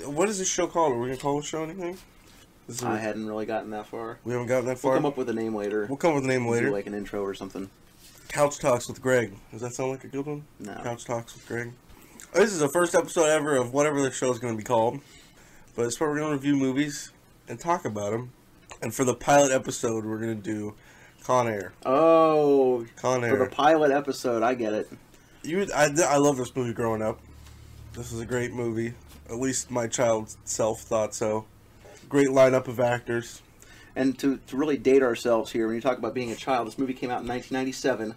What is this show called? Are we gonna call the show anything? Is I hadn't really gotten that far. we haven't gotten that We'll far. come up with a name later. We'll come up with a name later. like an intro or something. Couch Talks with Greg. Does that sound like a good one? No. Couch Talks with Greg. Oh, this is the first episode ever of whatever the show is going to be called. But it's where we're going to review movies and talk about them. And for the pilot episode, we're going to do Con Air. Oh, Con Air. for the pilot episode, I get it. You, I, I love this movie growing up. This is a great movie. At least my child self thought so. Great lineup of actors. And to, to really date ourselves here, when you talk about being a child, this movie came out in 1997.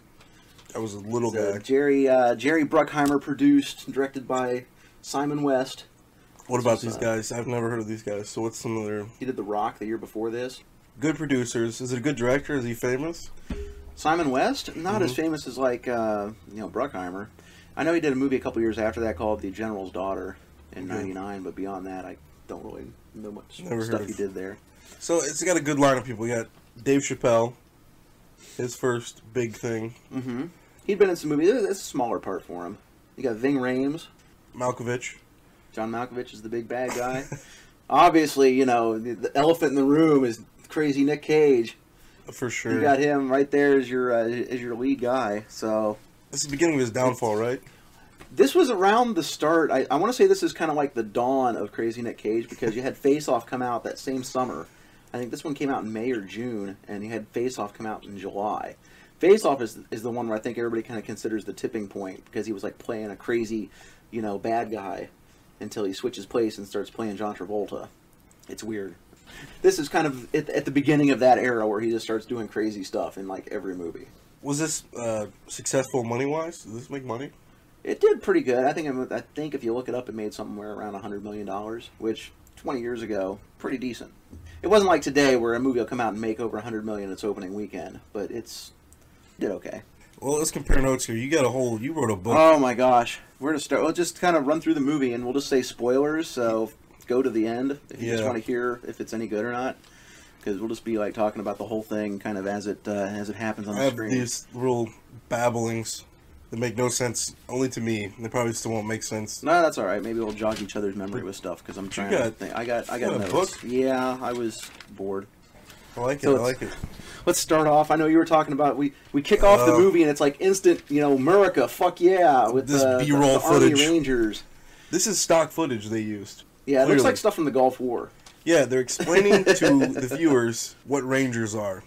I was a little uh, guy. Jerry uh, Jerry Bruckheimer produced, directed by Simon West. What about This these uh, guys? I've never heard of these guys. So what's some of their He did The Rock the year before this. good producers? Is it a good director? Is he famous? Simon West, not as Mhm. famous as like uh, you know Bruckheimer. I know he did a movie a couple years after that called The General's Daughter in Okay. '99, but beyond that, I don't really know much Never stuff he did there. So it's got a good line of people. You got Dave Chappelle, his first big thing. hmm He'd been in some movies. It's a smaller part for him. You got Ving Rhames. Malkovich. John Malkovich is the big bad guy. Obviously, you know the, the elephant in the room is crazy Nick Cage. For sure. You got him right there as your uh, as your lead guy. So this is the beginning of his downfall, right? This was around the start. I, I want to say this is kind of like the dawn of Crazy Nick Cage because you had Face Off come out that same summer. I think this one came out in May or June, and you had Face Off come out in July. Face Off is, is the one where I think everybody kind of considers the tipping point because he was like playing a crazy, you know, bad guy until he switches place and starts playing John Travolta. It's weird. This is kind of at, at the beginning of that era where he just starts doing crazy stuff in like every movie. Was this uh, successful money wise? Did this make money? It did pretty good. I think I think if you look it up, it made somewhere around hundred million dollars, which twenty years ago, pretty decent. It wasn't like today where a movie will come out and make over hundred million its opening weekend, but it's did okay. Well, let's compare notes here. You got a whole. You wrote a book. Oh my gosh, where to start? We'll just kind of run through the movie and we'll just say spoilers. So go to the end if you just want to hear if it's any good or not, because we'll just be like talking about the whole thing kind of as it uh, as it happens on I the have screen. these little babblings that make no sense only to me. They probably still won't make sense. No, that's all right. Maybe we'll jog each other's memory with stuff because I'm trying to got- think. I got I you got got a book? Yeah, I was bored. I like it. So I like it. Let's start off. I know you were talking about we we kick off the Uh, movie and it's like instant, you know, America, fuck yeah, with This the, the- B-roll the Army footage. Rangers. This is stock footage they used. Yeah, it looks like stuff from the Gulf War. Yeah, they're explaining to the viewers what Rangers are.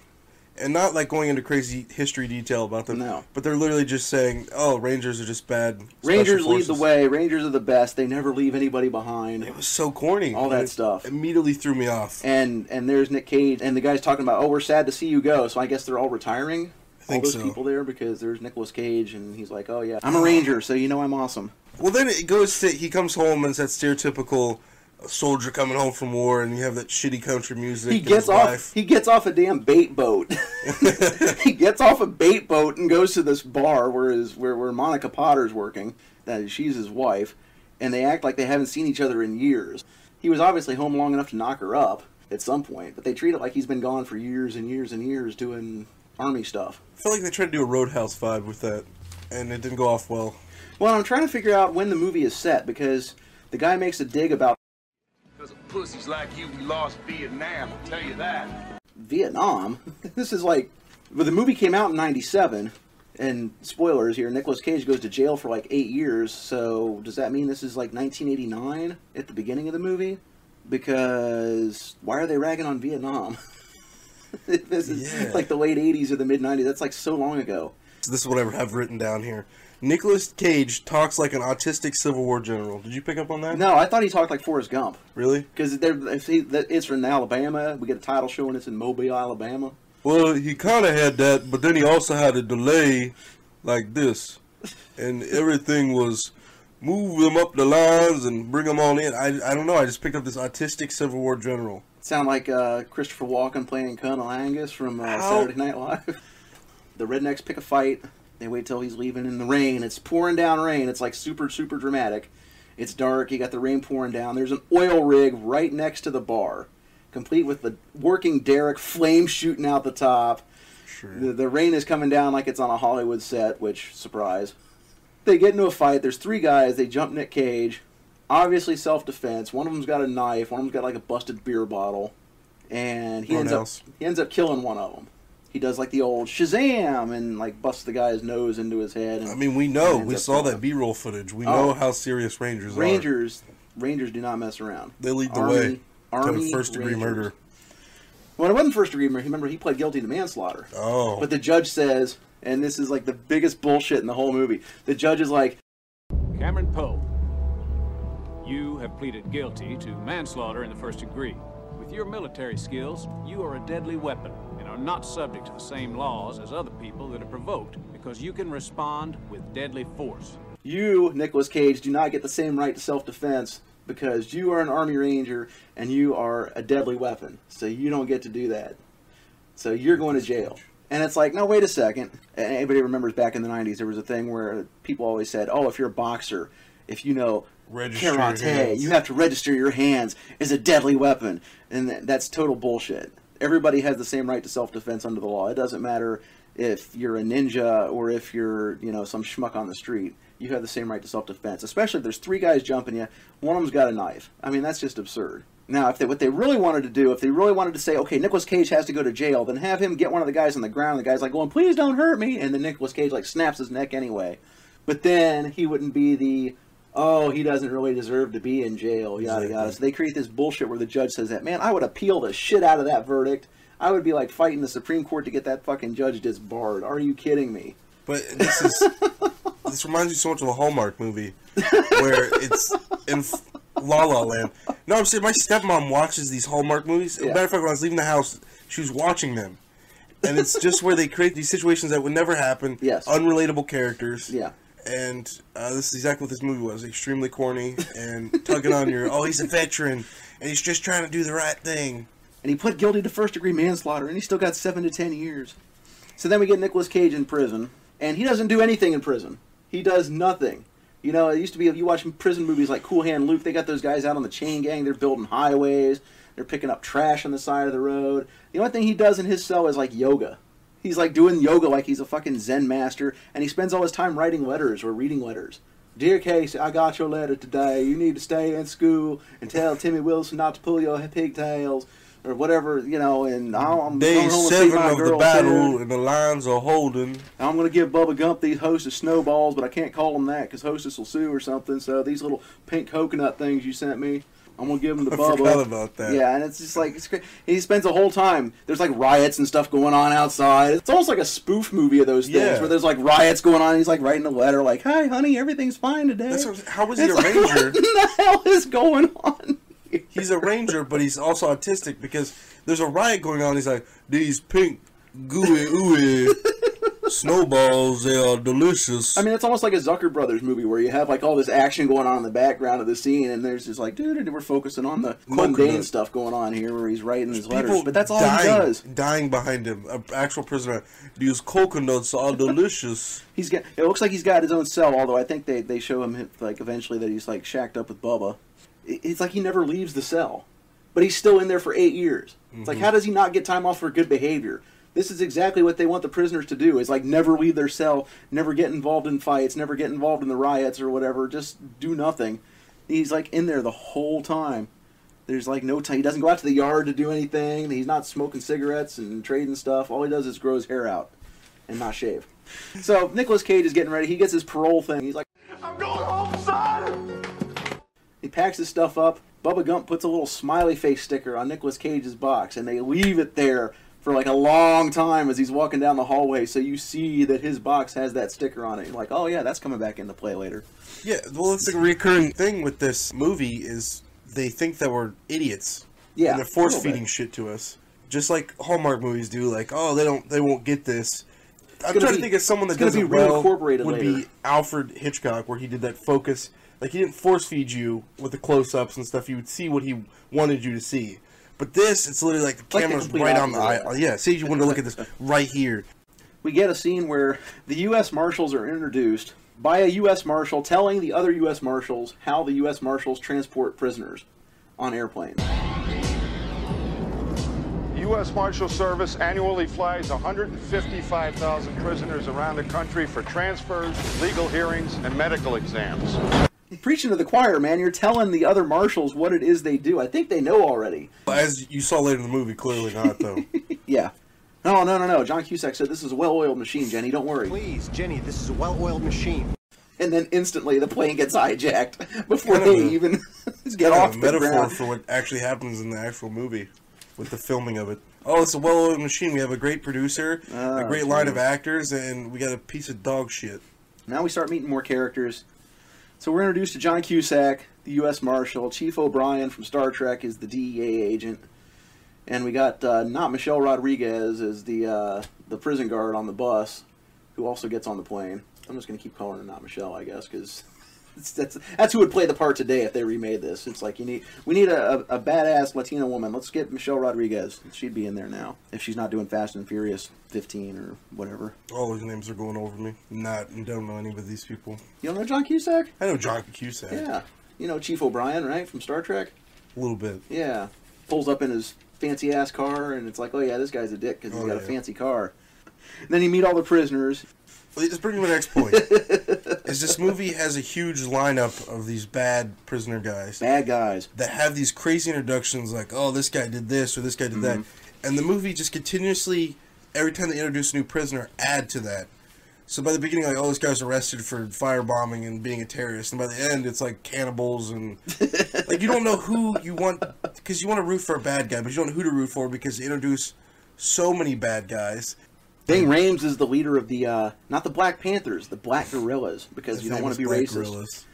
And not like going into crazy history detail about them. No. But they're literally just saying, oh, Rangers are just bad. Rangers lead the way. Rangers are the best. They never leave anybody behind. It was so corny. All that stuff. Immediately threw me off. And and there's Nick Cage and the guy's talking about, oh, we're sad to see you go. So I guess they're all retiring. I think all those so. people there because there's Nicolas Cage and he's like, oh yeah, I'm a Ranger, so you know I'm awesome. Well, then it goes to, he comes home and it's that stereotypical soldier coming home from war and you have that shitty country music. He gets off. wife. He gets off a damn bait boat. he gets off a bait boat and goes to this bar where his where, where Monica Potter's working. That she's his wife, and they act like they haven't seen each other in years. He was obviously home long enough to knock her up at some point, but they treat it like he's been gone for years and years and years doing army stuff. I feel like they tried to do a Roadhouse vibe with that, and it didn't go off well. Well, I'm trying to figure out when the movie is set because the guy makes a dig about pussies like you, we lost Vietnam, I'll tell you that. Vietnam. this is like, well, the movie came out in '97, and spoilers here: Nicolas Cage goes to jail for like eight years. So does that mean this is like 1989 at the beginning of the movie? Because why are they ragging on Vietnam? this is Yeah. like the late '80s or the mid '90s. That's like so long ago. So this is what I have written down here. Nicolas Cage talks like an autistic Civil War general. Did you pick up on that? No, I thought he talked like Forrest Gump Really? because it's from Alabama. We get a title showing it's in Mobile, Alabama. Well, he kind of had that, but then he also had a delay like this, and everything was move them up the lines and bring them all in. I, I don't know. I just picked up this autistic Civil War general. Sound like uh, Christopher Walken playing Colonel Angus from uh, Saturday Night Live. the rednecks pick a fight. They wait till he's leaving in the rain. It's pouring down rain. It's like super, super dramatic. It's dark. You got the rain pouring down. There's an oil rig right next to the bar, complete with the working derrick, flame shooting out the top. Sure. The, the rain is coming down like it's on a Hollywood set, which, surprise. They get into a fight. There's three guys. They jump Nick Cage. obviously self-defense. One of them's got a knife. One of them's got like a busted beer bottle, and he ends up he ends up killing one of them. He does like the old Shazam and like busts the guy's nose into his head. And I mean, we know. We saw that. B-roll footage. We Oh. know how serious Rangers, are. Rangers Rangers do not mess around. They lead the Army- way Army to first-degree Rangers. murder. Well, it wasn't first degree murder. Remember, he pled guilty to manslaughter. Oh, But the judge says, and this is like the biggest bullshit in the whole movie. The judge is like, Cameron Poe, you have pleaded guilty to manslaughter in the first degree. With your military skills, you are a deadly weapon and are not subject to the same laws as other people that are provoked because you can respond with deadly force. You, Nicolas Cage, do not get the same right to self defense because you are an Army Ranger and you are a deadly weapon. So you don't get to do that. So you're going to jail. And it's like, no, wait a second. And anybody remembers back in the 90s, there was a thing where people always said, oh, if you're a boxer, if you know Register karate, you have to register your hands as a deadly weapon. And that's total bullshit. Everybody has the same right to self defense under the law. It doesn't matter if you're a ninja or if you're, you know, some schmuck on the street. You have the same right to self defense, especially if there's three guys jumping you. One of them's got a knife. I mean, that's just absurd. Now, if they, what they really wanted to do, if they really wanted to say, okay, Nicolas Cage has to go to jail, then have him get one of the guys on the ground. And the guy's like, going, please don't hurt me. And then Nicolas Cage like snaps his neck anyway. But then he wouldn't be the, oh, he doesn't really deserve to be in jail, yada Exactly. yada. So they create this bullshit where the judge says that, man, I would appeal the shit out of that verdict. I would be like fighting the Supreme Court to get that fucking judge disbarred. Are you kidding me? But this is this reminds me so much of a Hallmark movie where it's in La La Land. No, I'm saying my stepmom watches these Hallmark movies. Yeah. Matter of fact, when I was leaving the house, she was watching them, and it's just where they create these situations that would never happen. Yes. unrelatable characters. Yeah. And uh, this is exactly what this movie was. Extremely corny and tugging on your, oh, he's a veteran and he's just trying to do the right thing. and he pled guilty to first degree manslaughter, and he still got seven to ten years. So then we get Nicolas Cage in prison, and he doesn't do anything in prison. He does nothing. You know, it used to be if you watch prison movies like Cool Hand Luke. They got those guys out on the chain gang. They're building highways. They're picking up trash on the side of the road. The only thing he does in his cell is like yoga. He's like doing yoga like he's a fucking Zen master, and he spends all his time writing letters or reading letters. Dear Casey, I got your letter today. You need to stay in school and tell Timmy Wilson not to pull your pigtails or whatever, you know. And I'm I'm Day going home and see seven of the battle soon. and the lines are holding. I'm going to give Bubba Gump these Hostess snowballs, but I can't call them that because Hostess will sue or something. So these little pink coconut things you sent me, I'm to give him the I Bubba. forgot about that. Yeah, and it's just like it's great. He spends the whole time. There's like riots and stuff going on outside. It's almost like a spoof movie of those things Yeah. where there's like riots going on. And he's like writing a letter like, "Hi, honey, everything's fine today." That's what, how was he It's a like, ranger? what the hell is going on? here? he's a ranger, but he's also autistic because there's a riot going on. He's like, these pink gooey ooey snowballs, they are delicious. I mean, it's almost like a Zucker Brothers movie where you have like all this action going on in the background of the scene, and there's just like, dude, we're focusing on the mundane stuff going on here where he's writing his letters. People But that's all dying, he does. Dying behind him, an actual prisoner. These coconuts are delicious. He's got. It looks like he's got his own cell. Although I think they they show him like eventually that he's like shacked up with Bubba. It's like he never leaves the cell, but he's still in there for eight years. It's like mm-hmm. how does he not get time off for good behavior? This is exactly what they want the prisoners to do: is like never leave their cell, never get involved in fights, never get involved in the riots or whatever. Just do nothing. He's like in there the whole time. There's like no time. He doesn't go out to the yard to do anything. He's not smoking cigarettes and trading stuff. All he does is grow his hair out and not shave. So Nicolas Cage is getting ready. He gets his parole thing. He's like, I'm going home, son! he packs his stuff up. Bubba Gump puts a little smiley face sticker on Nicolas Cage's box, and they leave it there for like a long time as he's walking down the hallway. So you see that his box has that sticker on it. You're like, oh yeah, that's coming back into play later. Yeah, well, it's a recurring thing with this movie is they think that we're idiots. Yeah, and they're force feeding bit. shit to us, just like Hallmark movies do. Like, oh, they don't, they won't get this. I'm trying be- to think of someone that does it well. Would be. Alfred Hitchcock, where he did that focus. Like he didn't force feed you with the close-ups and stuff. You would see what he wanted you to see. But this, it's literally like the Like the camera's complete right on the eye. opposite. Yeah, say you want to look at this right here. we get a scene where the U.S. Marshals are introduced by a U.S. Marshal telling the other U.S. Marshals how the U.S. Marshals transport prisoners on airplanes. The U.S. Marshal Service annually flies 155,000 prisoners around the country for transfers, legal hearings, and medical exams. Preaching to the choir, man. You're telling the other marshals what it is they do. I think they know already. As you saw later in the movie, clearly not though. Yeah. No, no, no, no. John Cusack said this is a well-oiled machine, Jenny. Don't worry. Please, Jenny, this is a well-oiled machine. And then instantly the plane gets hijacked before Kind they a- even get Kind off of a the metaphor ground. for what actually happens in the actual movie with the filming of it. Oh, it's a well-oiled machine. We have a great producer, a Oh, great line of actors, and we got a piece of dog shit. Now we start meeting more characters. So we're introduced to John Cusack, the U.S. Marshal. Chief O'Brien from Star Trek is the DEA agent, and we got uh, not Michelle Rodriguez as the uh, the prison guard on the bus, who also gets on the plane. I'm just gonna keep calling her not Michelle, I guess, because that's that's who would play the part today if they remade this. It's like you need we need a, a, a badass Latina woman. Let's get Michelle Rodriguez. She'd be in there now if she's not doing Fast and Furious 15 or whatever. All these names are going over me. Not, don't know any of these people. You don't know John Cusack? I know John Cusack. Yeah. You know Chief O'Brien, right? From Star Trek? A little bit. Yeah. Pulls up in his fancy ass car, and it's like, oh yeah, this guy's a dick because he's Oh, got a fancy car. And then you meet all the prisoners. Let's bring me to my next point. is this movie has a huge lineup of these bad prisoner guys Bad guys. that have these crazy introductions, like, oh, this guy did this or this guy did that, mm-hmm. and the movie just continuously, every time they introduce a new prisoner, add to that. So by the beginning, like, oh, this guy's arrested for firebombing and being a terrorist, and by the end, it's like cannibals and like you don't know who you want because you want to root for a bad guy, but you don't know who to root for because they introduce so many bad guys. Ving Rhames is the leader of the, uh, not the Black Panthers, the Black Gorillas, because you don't want to be Famous racist. Gorillas.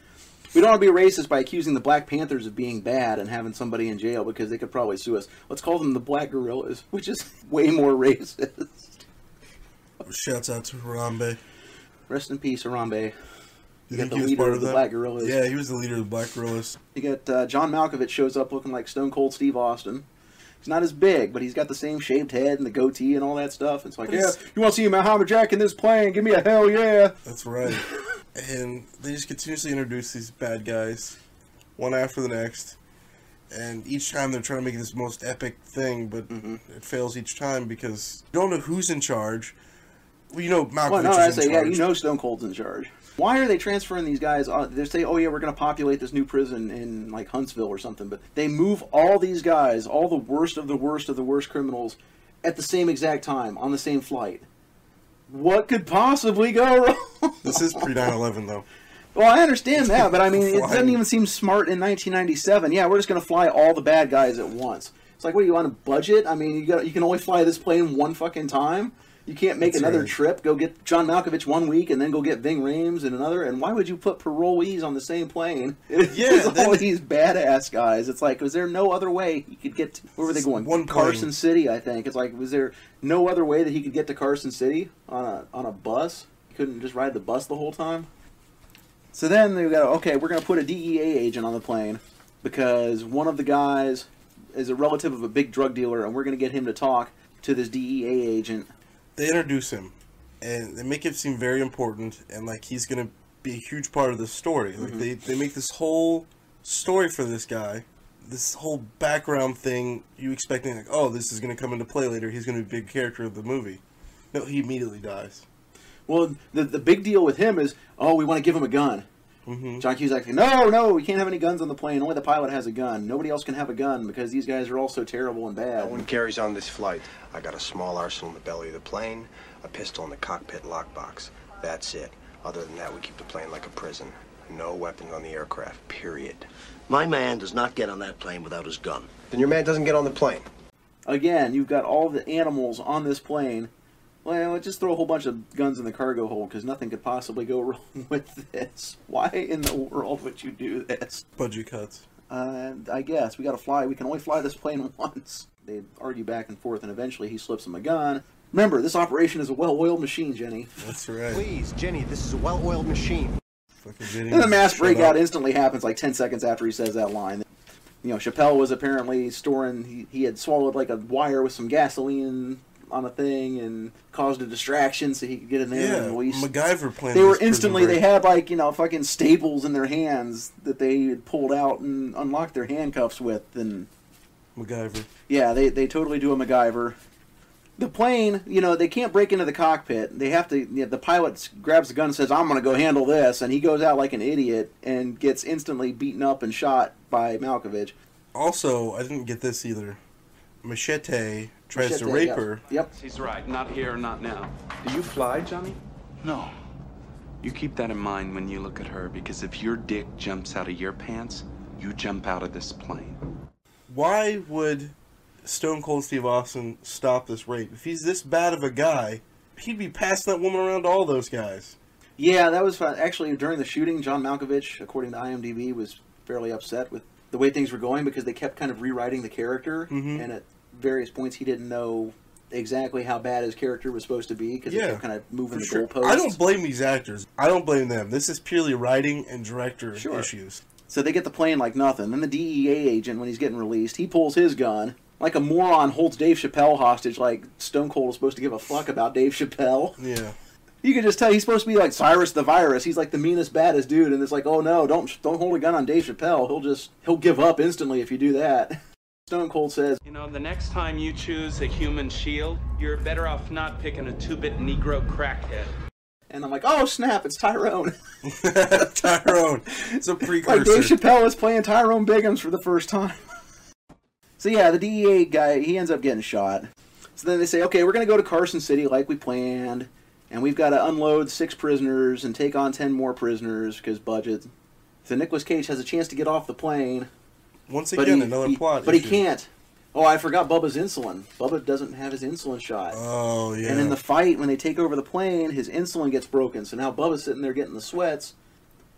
We don't want to be racist by accusing the Black Panthers of being bad and having somebody in jail because they could probably sue us. Let's call them the Black Gorillas, which is way more racist. Shouts out to Harambe. Rest in peace, Harambe. You got think the he leader of of the that? Black Gorillas. Yeah, he was the leader of the Black Gorillas. You got uh, John Malkovich shows up looking like Stone Cold Steve Austin. He's not as big, but he's got the same shaved head and the goatee and all that stuff. It's like, But yeah, you want to see Muhammad Jack in this plane? Give me a hell yeah! That's right. and they just continuously introduce these bad guys, one after the next. And each time they're trying to make this most epic thing, but Mm-hmm. it fails each time because you don't know who's in charge. Well, you know Malkovich Well, no, I is say, in yeah, you know Stone Cold's in charge. Why are they transferring these guys? On, they say, oh yeah, we're going to populate this new prison in like Huntsville or something, but they move all these guys, all the worst of the worst of the worst criminals, at the same exact time on the same flight. What could possibly go wrong? This is pre 9 11, though. Well, I understand that, but I mean, it doesn't even seem smart in 1997. Yeah, we're just going to fly all the bad guys at once. It's like, what do you want a budget? I mean, you got you can only fly this plane one fucking time. You can't make That's another right. trip, go get John Malkovich one week, and then go get Ving Rhames in another. And why would you put parolees on the same plane? Yeah, all these badass guys. It's like, was there no other way he could get? To, where were they going? One plane. Carson City, I think. It's like, was there no other way that he could get to Carson City on a on a bus? He couldn't just ride the bus the whole time. So then they go, okay, we're going to put a DEA agent on the plane because one of the guys is a relative of a big drug dealer, and we're going to get him to talk to this DEA agent. They introduce him, and they make it seem very important, and like he's going to be a huge part of the story. Like mm-hmm. they, they make this whole story for this guy. This whole background thing, you expecting like, oh, this is going to come into play later. He's going to be a big character of the movie. No, he immediately dies. Well, the the big deal with him is, oh, we want to give him a gun. Hmm John Cusack, no, no, we can't have any guns on the plane. Only the pilot has a gun. Nobody else can have a gun because these guys are all so terrible and bad." No one carries on this flight. I got a small arsenal in the belly of the plane, a pistol in the cockpit lockbox. That's it. Other than that, we keep the plane like a prison. No weapons on the aircraft, period. My man does not get on that plane without his gun. Then your man doesn't get on the plane. Again, you've got all the animals on this plane. Well, just throw a whole bunch of guns in the cargo hold because nothing could possibly go wrong with this. Why in the world would you do this? Budget cuts. Uh, I guess we got to fly. We can only fly this plane once. They argue back and forth, and eventually he slips him a gun. Remember, this operation is a well-oiled machine, Jenny. That's right. Please, Jenny, this is a well-oiled machine. Fucking Jenny And the mass breakout up. instantly happens like 10 seconds after he says that line. You know, Chappelle was apparently storing, he, he had swallowed like a wire with some gasoline on a thing and caused a distraction so he could get in there Yeah, and MacGyver playing. they were instantly, they had like, you know, fucking staples in their hands that they had pulled out and unlocked their handcuffs with. And MacGyver. yeah, they, they totally do a MacGyver. the plane, you know, they can't break into the cockpit. They have to. You know, the pilot grabs the gun and says, "I'm going to go handle this," and he goes out like an idiot and gets instantly beaten up and shot by Malkovich. Also, I didn't get this either. Machete tries to rape yeah. her. Yep. He's right. Not here, not now. Do you fly, Johnny? No. You keep that in mind when you look at her, because if your dick jumps out of your pants, you jump out of this plane. Why would Stone Cold Steve Austin stop this rape? If he's this bad of a guy, he'd be passing that woman around to all those guys. Yeah, that was fun. Actually, during the shooting, John Malkovich, according to IMDb, was fairly upset with the way things were going because they kept kind of rewriting the character, Mhm. and at various points he didn't know exactly how bad his character was supposed to be because they Yeah, kept kind of moving the sure. goalposts. I don't blame these actors. I don't blame them. This is purely writing and director Sure. issues. So they get the plane like nothing. Then the DEA agent, when he's getting released, he pulls his gun. Like a moron holds Dave Chappelle hostage like Stone Cold is supposed to give a fuck about Dave Chappelle. Yeah. You can just tell he's supposed to be like Cyrus the Virus. He's like the meanest, baddest dude, and it's like, oh no, don't don't hold a gun on Dave Chappelle. He'll just he'll give up instantly if you do that. Stone Cold says, You know, the next time you choose a human shield, you're better off not picking a two-bit Negro crackhead. and I'm like, oh snap, it's Tyrone. Tyrone. It's a like Dave. Chappelle is playing Tyrone Biggums for the first time. so yeah, the DEA guy he ends up getting shot. So then they say, okay, we're gonna go to Carson City like we planned, and we've got to unload six prisoners and take on ten more prisoners because budget. So Nicolas Cage has a chance to get off the plane, Once but again, he, another he- plot. but he can't. Oh, I forgot Bubba's insulin. Bubba doesn't have his insulin shot. Oh yeah. And in the fight, when they take over the plane, his insulin gets broken. So now Bubba's sitting there getting the sweats,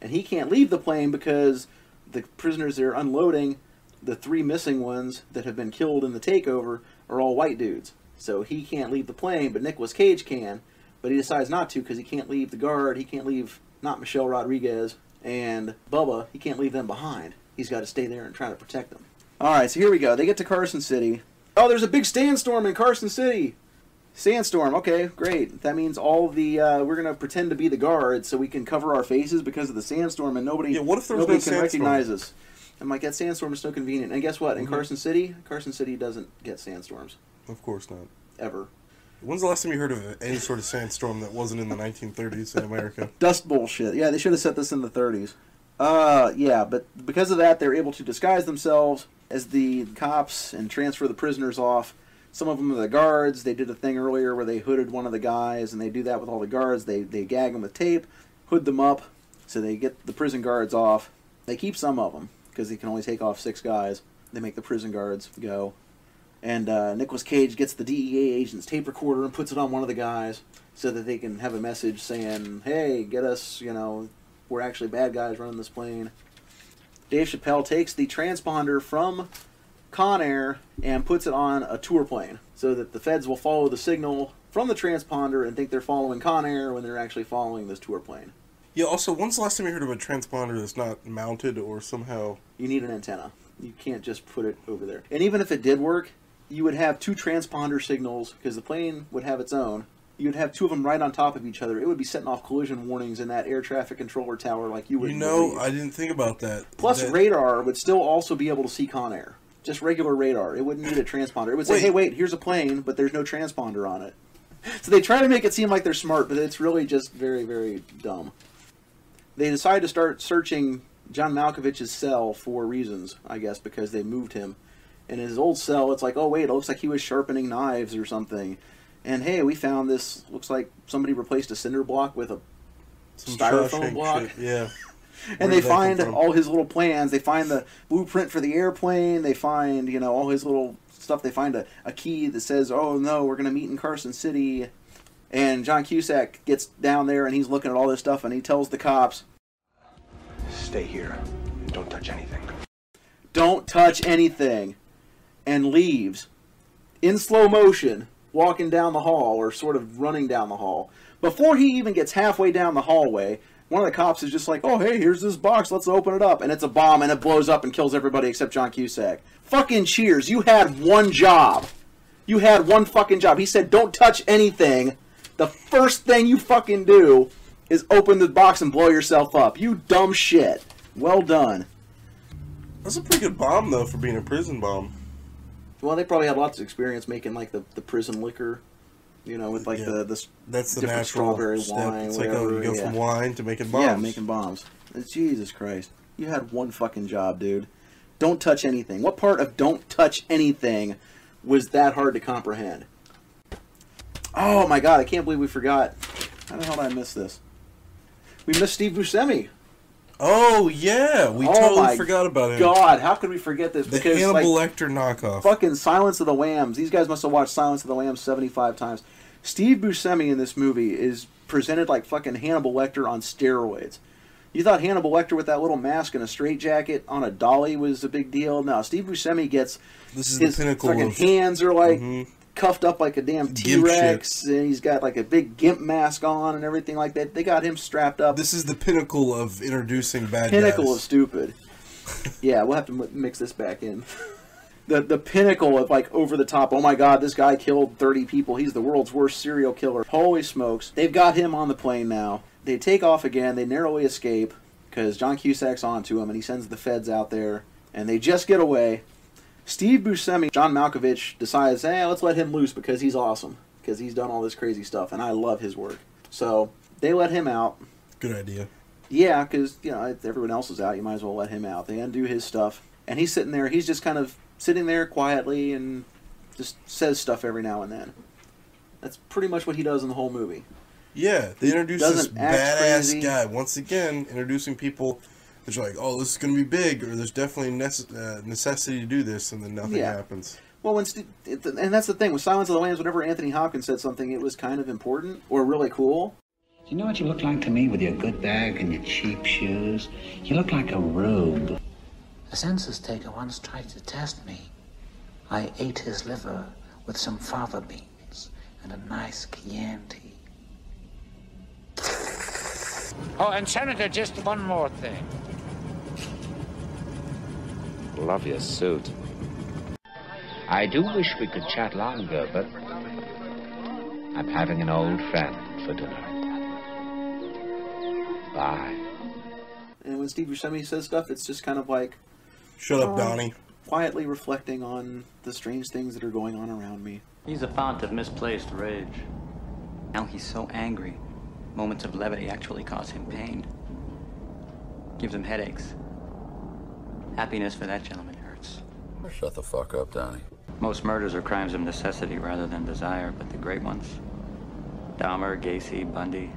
and he can't leave the plane because the prisoners they're unloading, the three missing ones that have been killed in the takeover, are all white dudes. So he can't leave the plane, but Nicolas Cage can. But he decides not to because he can't leave the guard. He can't leave not Michelle Rodriguez and Bubba. He can't leave them behind. He's got to stay there and try to protect them. All right, so here we go. They get to Carson City. Oh, there's a big sandstorm in Carson City. Sandstorm. Okay, great. That means all the uh, we're gonna pretend to be the guards so we can cover our faces because of the sandstorm, and nobody Yeah, what if nobody no can sandstorm? recognize us. I'm like that sandstorm is so convenient. And guess what? In Mhm. Carson City, Carson City doesn't get sandstorms Of course not. ever. When's the last time you heard of any sort of sandstorm that wasn't in the 1930s in America? Dust bullshit. Yeah, they should have set this in the 30s. Uh, yeah, but because of that, they're able to disguise themselves as the cops and transfer the prisoners off. Some of them are the guards. They did a thing earlier where they hooded one of the guys, and they do that with all the guards. They they gag them with tape, hood them up, so they get the prison guards off. They keep some of them because they can only take off six guys. They make the prison guards go. And uh, Nicolas Cage gets the DEA agent's tape recorder and puts it on one of the guys so that they can have a message saying, "Hey, get us, you know, we're actually bad guys running this plane." Dave Chappelle takes the transponder from Con Air and puts it on a tour plane so that the feds will follow the signal from the transponder and think they're following Con Air when they're actually following this tour plane. Yeah. Also, when's the last time you heard of a transponder that's not mounted or somehow? You need an antenna. You can't just put it over there. And even if it did work, you would have two transponder signals because the plane would have its own. You'd have two of them right on top of each other. It would be setting off collision warnings in that air traffic controller tower like you would. You know, I didn't think about that. Plus, That- radar would still also be able to see Con Air. Just regular radar. It wouldn't need a transponder. It would say, Wait. hey, wait, here's a plane, but there's no transponder on it. So they try to make it seem like they're smart, but it's really just very, very dumb. They decide to start searching John Malkovich's cell for reasons, I guess, because they moved him. In his old cell, it's like, oh, wait, it looks like he was sharpening knives or something. And hey, we found this. Looks like somebody replaced a cinder block with a some styrofoam block. shit, Yeah. and Where they did that come find from? all his little plans. They find the blueprint for the airplane. They find, you know, all his little stuff. They find a, a key that says, "Oh no, we're gonna meet in Carson City." And John Cusack gets down there and he's looking at all this stuff and he tells the cops, Stay here. Don't touch anything. "Don't touch anything," and leaves in slow motion, walking down the hall or sort of running down the hall. Before he even gets halfway down the hallway, one of the cops is just like, "Oh, hey, here's this box. Let's open it up." And it's a bomb, and it blows up and kills everybody except John Cusack. Fucking cheers! You had one job. You had one fucking job. He said, "Don't touch anything." The first thing you fucking do is open the box and blow yourself up. You dumb shit. Well done. That's a pretty good bomb though for being a prison bomb. Well, they probably had lots of experience making like the, the prison liquor, you know, with like Yeah. the the That's the different natural strawberry step. wine. It's like oh, whatever, you go yeah. from wine to making bombs. Yeah, making bombs. Jesus Christ. You had one fucking job, dude. Don't touch anything. What part of don't touch anything was that hard to comprehend? Oh my god, I can't believe we forgot. How the hell did I miss this? We missed Steve Buscemi. Oh yeah, we Oh totally forgot about him. God, how could we forget this? The because Hannibal like, Lecter knockoff. fucking Silence of the Lambs. These guys must have watched Silence of the Lambs 75 times. Steve Buscemi in this movie is presented like fucking Hannibal Lecter on steroids. You thought Hannibal Lecter with that little mask and a straitjacket on a dolly was a big deal? No, Steve Buscemi gets This is his the pinnacle fucking of hands are like Mhm. Cuffed up like a damn T Rex, and he's got like a big gimp mask on and everything like that. They got him strapped up. This is the pinnacle of introducing bad pinnacle guys. of stupid. yeah, we'll have to mix this back in. The the pinnacle of like over the top. Oh my God, this guy killed thirty people. He's the world's worst serial killer. Holy smokes! They've got him on the plane now. They take off again. They narrowly escape because John Cusack's onto him, and he sends the feds out there, and they just get away. Steve Buscemi, John Malkovich decides, hey, let's let him loose because he's awesome because he's done all this crazy stuff, and I love his work. So they let him out. Good idea. Yeah, because you know if everyone else is out, you might as well let him out. They undo his stuff, and he's sitting there. He's just kind of sitting there quietly and just says stuff every now and then. That's pretty much what he does in the whole movie. Yeah, they introduce this badass crazy. guy once again, introducing people that are like, "Oh, this is gonna be big," or "There's definitely nece- uh, necessity to do this," and then nothing Yeah. happens. Well, when St- it- and that's the thing with Silence of the Lambs. Whenever Anthony Hopkins said something, it was kind of important or really cool. Do you know what you look like to me with your good bag and your cheap shoes? You look like a rube. A census taker once tried to test me. I ate his liver with some fava beans and a nice Chianti. Oh, and Senator, just one more thing. Love your suit. I do wish we could chat longer, but I'm having an old friend for dinner. Bye. And when Steve Buscemi says stuff, it's just kind of like Shut up, Oh. Donnie. quietly reflecting on the strange things that are going on around me. He's a font of misplaced rage. Now he's so angry. Moments of levity actually cause him pain. Gives him headaches. Happiness for that gentleman hurts. Shut the fuck up, Donnie. Most murders are crimes of necessity rather than desire, but the great ones Dahmer, Gacy, Bundy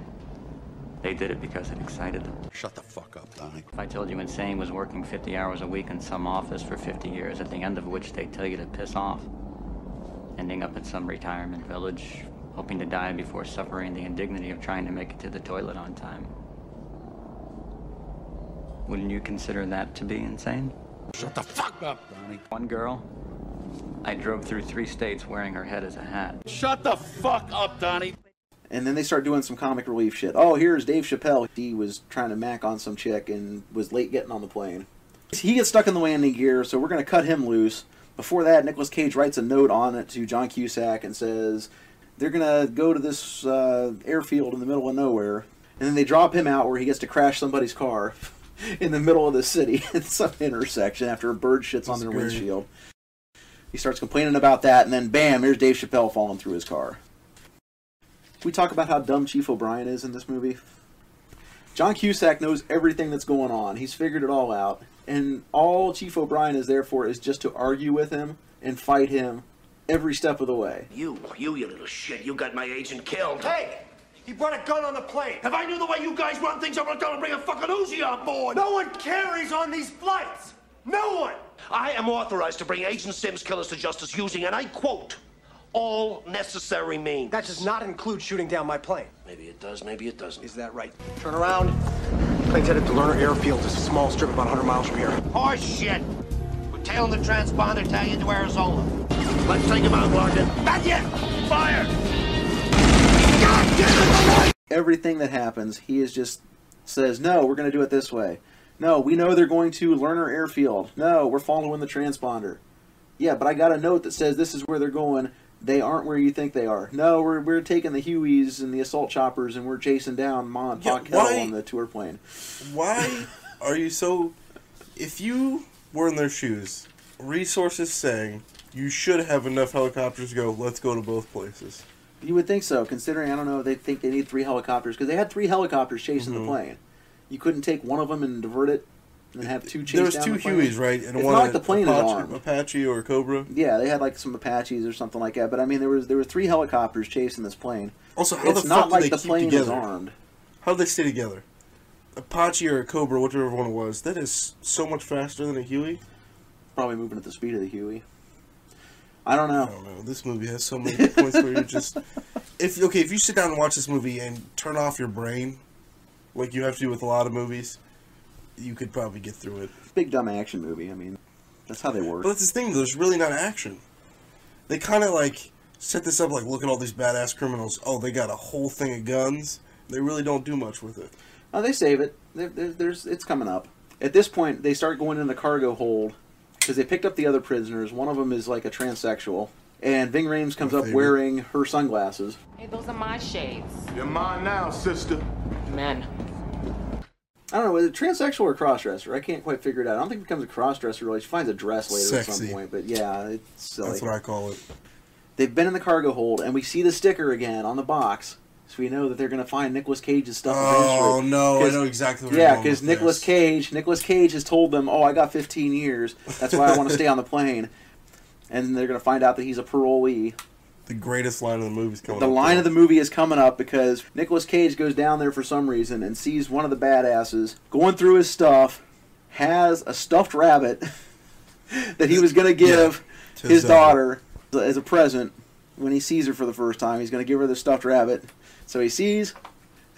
they did it because it excited them. Shut the fuck up, Donnie. If I told you Insane was working 50 hours a week in some office for 50 years, at the end of which they tell you to piss off, ending up in some retirement village, hoping to die before suffering the indignity of trying to make it to the toilet on time. Wouldn't you consider that to be insane? Shut the fuck up, Donnie. One girl, I drove through three states wearing her head as a hat. Shut the fuck up, Donnie. And then they start doing some comic relief shit. Oh, here's Dave Chappelle. He was trying to mac on some chick and was late getting on the plane. He gets stuck in the landing gear, so we're going to cut him loose. Before that, Nicolas Cage writes a note on it to John Cusack and says they're going to go to this uh, airfield in the middle of nowhere. And then they drop him out where he gets to crash somebody's car in the middle of the city at some intersection after a bird shits on their great. windshield. He starts complaining about that, and then bam, here's Dave Chappelle falling through his car. Can we talk about how dumb Chief O'Brien is in this movie? John Cusack knows everything that's going on. He's figured it all out. And all Chief O'Brien is there for is just to argue with him and fight him every step of the way. You, you, you little shit, you got my agent killed. Hey! He brought a gun on the plane. If I knew the way you guys run things, I would have him to bring a fucking Uzi on board. No one carries on these flights. No one. I am authorized to bring Agent Sims killers to justice using, and I quote, all necessary means. That does not include shooting down my plane. Maybe it does, maybe it doesn't. Is that right? Turn around. Plane's headed to Lerner Airfield. It's a small strip about 100 miles from here. Horse shit. We're tailing the transponder Italian to Arizona. Let's take him out, Larkin. Not yet. Fire. God damn it! Everything that happens, he is just says, "No, we're going to do it this way. No, we know they're going to Lerner Airfield. No, we're following the transponder. Yeah, but I got a note that says this is where they're going. They aren't where you think they are. No, we're, we're taking the Hueys and the assault choppers and we're chasing down Ma and Yeah, why- on the tour plane. Why are you so? If you were in their shoes, resources saying you should have enough helicopters to go. Let's go to both places. You would think so, considering I don't know if they think they need three helicopters because they had three helicopters chasing Mhm. the plane. You couldn't take one of them and divert it, and have two chase There was two the? Hueys, right? And it's one not like the plane Apache, is armed. Apache or Cobra. Yeah, they had like some Apaches or something like that. But I mean, there was there were three helicopters chasing this plane. Also, how it's the not fuck like they the plane together? was armed. How do they stay together? Apache or a Cobra, whichever one it was, that is so much faster than a Huey. Probably moving at the speed of the Huey. I don't know. I don't know. This movie has so many points where you're just if okay if you sit down and watch this movie and turn off your brain, like you have to do with a lot of movies, you could probably get through it. Big dumb action movie. I mean, that's how they work. But that's the thing. There's really not action. They kind of like set this up like look at all these badass criminals. Oh, they got a whole thing of guns. They really don't do much with it. Oh, they save it. There, there, there's it's coming up. At this point, they start going in the cargo hold because they picked up the other prisoners. One of them is like a transsexual, and Ving Rhames comes My up favorite. wearing her sunglasses. Hey, those are my shades. You're mine now, sister. Men. I don't know, is it transsexual or crossdresser? I can't quite figure it out. I don't think it becomes a crossdresser really. She finds a dress later at some point, but yeah, it's silly. That's what I call it. They've been in the cargo hold, and we see the sticker again on the box, so we know that they're going to find Nicolas Cage's stuff. Oh no, I know exactly where Yeah, because Nicolas. Cage, Nicolas Cage has told them, "Oh, I got 15 years. That's why I want to stay on the plane." And they're going to find out that he's a parolee. The greatest line of the movie's coming. The up line of the movie is coming up because Nicolas Cage goes down there for some reason and sees one of the badasses going through his stuff, has a stuffed rabbit that he was going to give to his his uh, daughter as a present when he sees her for the first time. He's going to give her the stuffed rabbit. So he sees.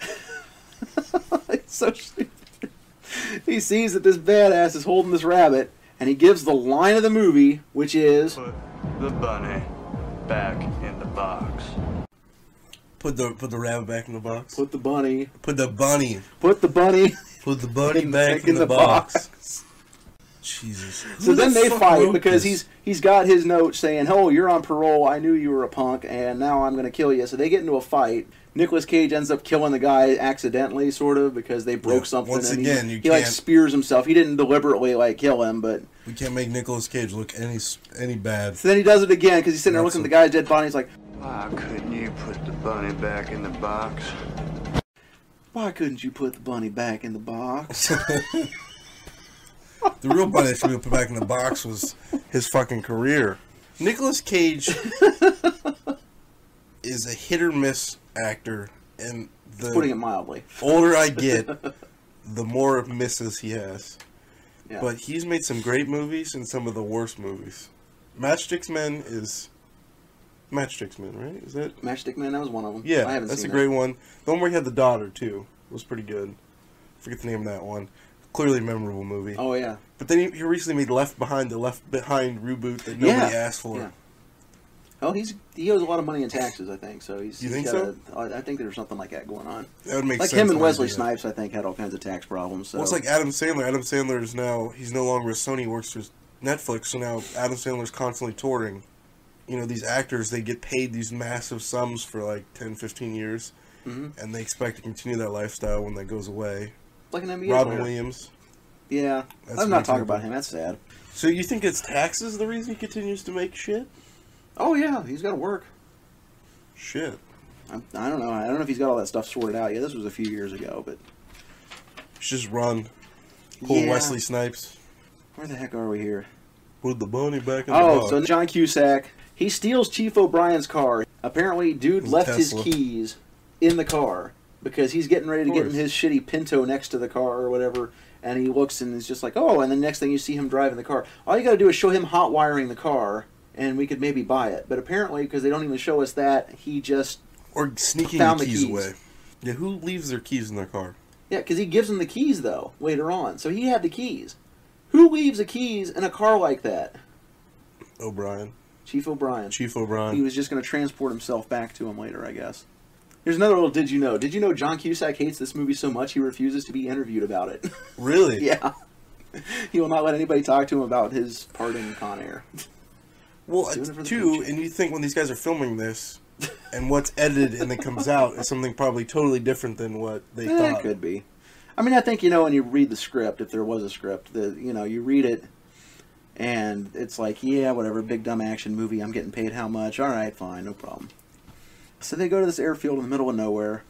it's so stupid. He sees that this badass is holding this rabbit, and he gives the line of the movie, which is. Put the bunny back in the box. Put the put the rabbit back in the box. Put the bunny. Put the bunny. Put the bunny. Put the bunny back in, the, box. Jesus. So Who the then they fight because this? he's he's got his note saying, "Oh, you're on parole. I knew you were a punk, and now I'm going to kill you." So they get into a fight. Nicolas Cage ends up killing the guy accidentally, sort of, because they broke Yeah, something. once and again, he, you he like can't- spears himself. He didn't deliberately like kill him, but We can't make Nicolas Cage look any any bad. so then he does it again because he's sitting there That's looking at the guy's dead body. He's like, Why couldn't you put the bunny back in the box? "Why couldn't you put the bunny back in the box?" The real bunny that should be put back in the box was his fucking career. Nicolas Cage is a hit or miss actor, and the Putting it mildly. older I get, the more misses he has. Yeah. But he's made some great movies and some of the worst movies. Matchsticks Men is Matchsticks Men, right? Is that Matchstick Man, that was one of them. yeah? I haven't that's a great that. one. The one where he had the daughter too was pretty good. forget the name of that one. Clearly memorable movie. Oh yeah. But then he, he recently made Left Behind, the Left Behind reboot that nobody Yeah. asked for. Yeah. Oh, he's he owes a lot of money in taxes, I think. So he's. You he's think got a- I think there's something like that going on. That would make like sense Like him and Wesley it. Snipes, I think, had all kinds of tax problems. So. Well, it's like Adam Sandler. Adam Sandler is now he's no longer with Sony. Works for Netflix. So now Adam Sandler's constantly touring. You know, these actors they get paid these massive sums for like 10, 15 years, Mhm. and they expect to continue that lifestyle when that goes away. like an NBA Robin player. Williams. Yeah, That's I'm not talking about him. That's sad. So you think it's taxes the reason he continues to make shit? Oh yeah, he's got to work. Shit. I'm, I don't know. I don't know if he's got all that stuff sorted out yet. This was a few years ago, but Just run. Pull Yeah. Wesley Snipes. where the heck are we here? Put the bunny back in the Oh, box. so John Cusack, he steals Chief O'Brien's car. Apparently, dude His left Tesla. his keys in the car because he's getting ready to get in his shitty Pinto next to the car or whatever. And he looks and is just like, oh, and the next thing you see him driving the car. All you got to do is show him hot wiring the car, and we could maybe buy it. But apparently, because they don't even show us that, he just or sneaking found the the keys, keys. away. Yeah, who leaves their keys in their car? Yeah, because he gives them the keys though later on, so he had the keys. Who leaves the keys in a car like that? O'Brien. Chief O'Brien. Chief O'Brien. He was just going to transport himself back to him later, I guess. Here's another little did you know? Did you know John Cusack hates this movie so much he refuses to be interviewed about it? Really? yeah. He will not let anybody talk to him about his part in Con Air. Well, it the and you think when these guys are filming this, and what's edited and then comes out is something probably totally different than what they Eh, it thought. could be. I mean, I think you know when you read the script, if there was a script, the you know you read it, And it's like, yeah, whatever, big dumb action movie. I'm getting paid how much? All right, fine, no problem. So they go to this airfield in the middle of nowhere.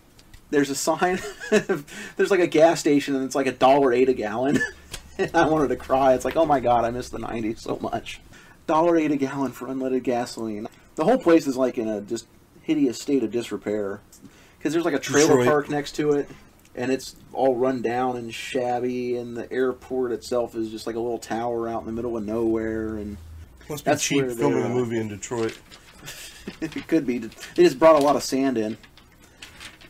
There's a sign. there's like a gas station, and it's like a dollar eight a gallon. and I wanted to cry. It's like, oh my god, I miss the '90s so much. Dollar eight a gallon for unleaded gasoline. The whole place is like in a just hideous state of disrepair because there's like a trailer Detroit. park next to it, and it's all run down and shabby. And the airport itself is just like a little tower out in the middle of nowhere. And Must be cheap filming a uh, movie in Detroit. it could be. They just brought a lot of sand in.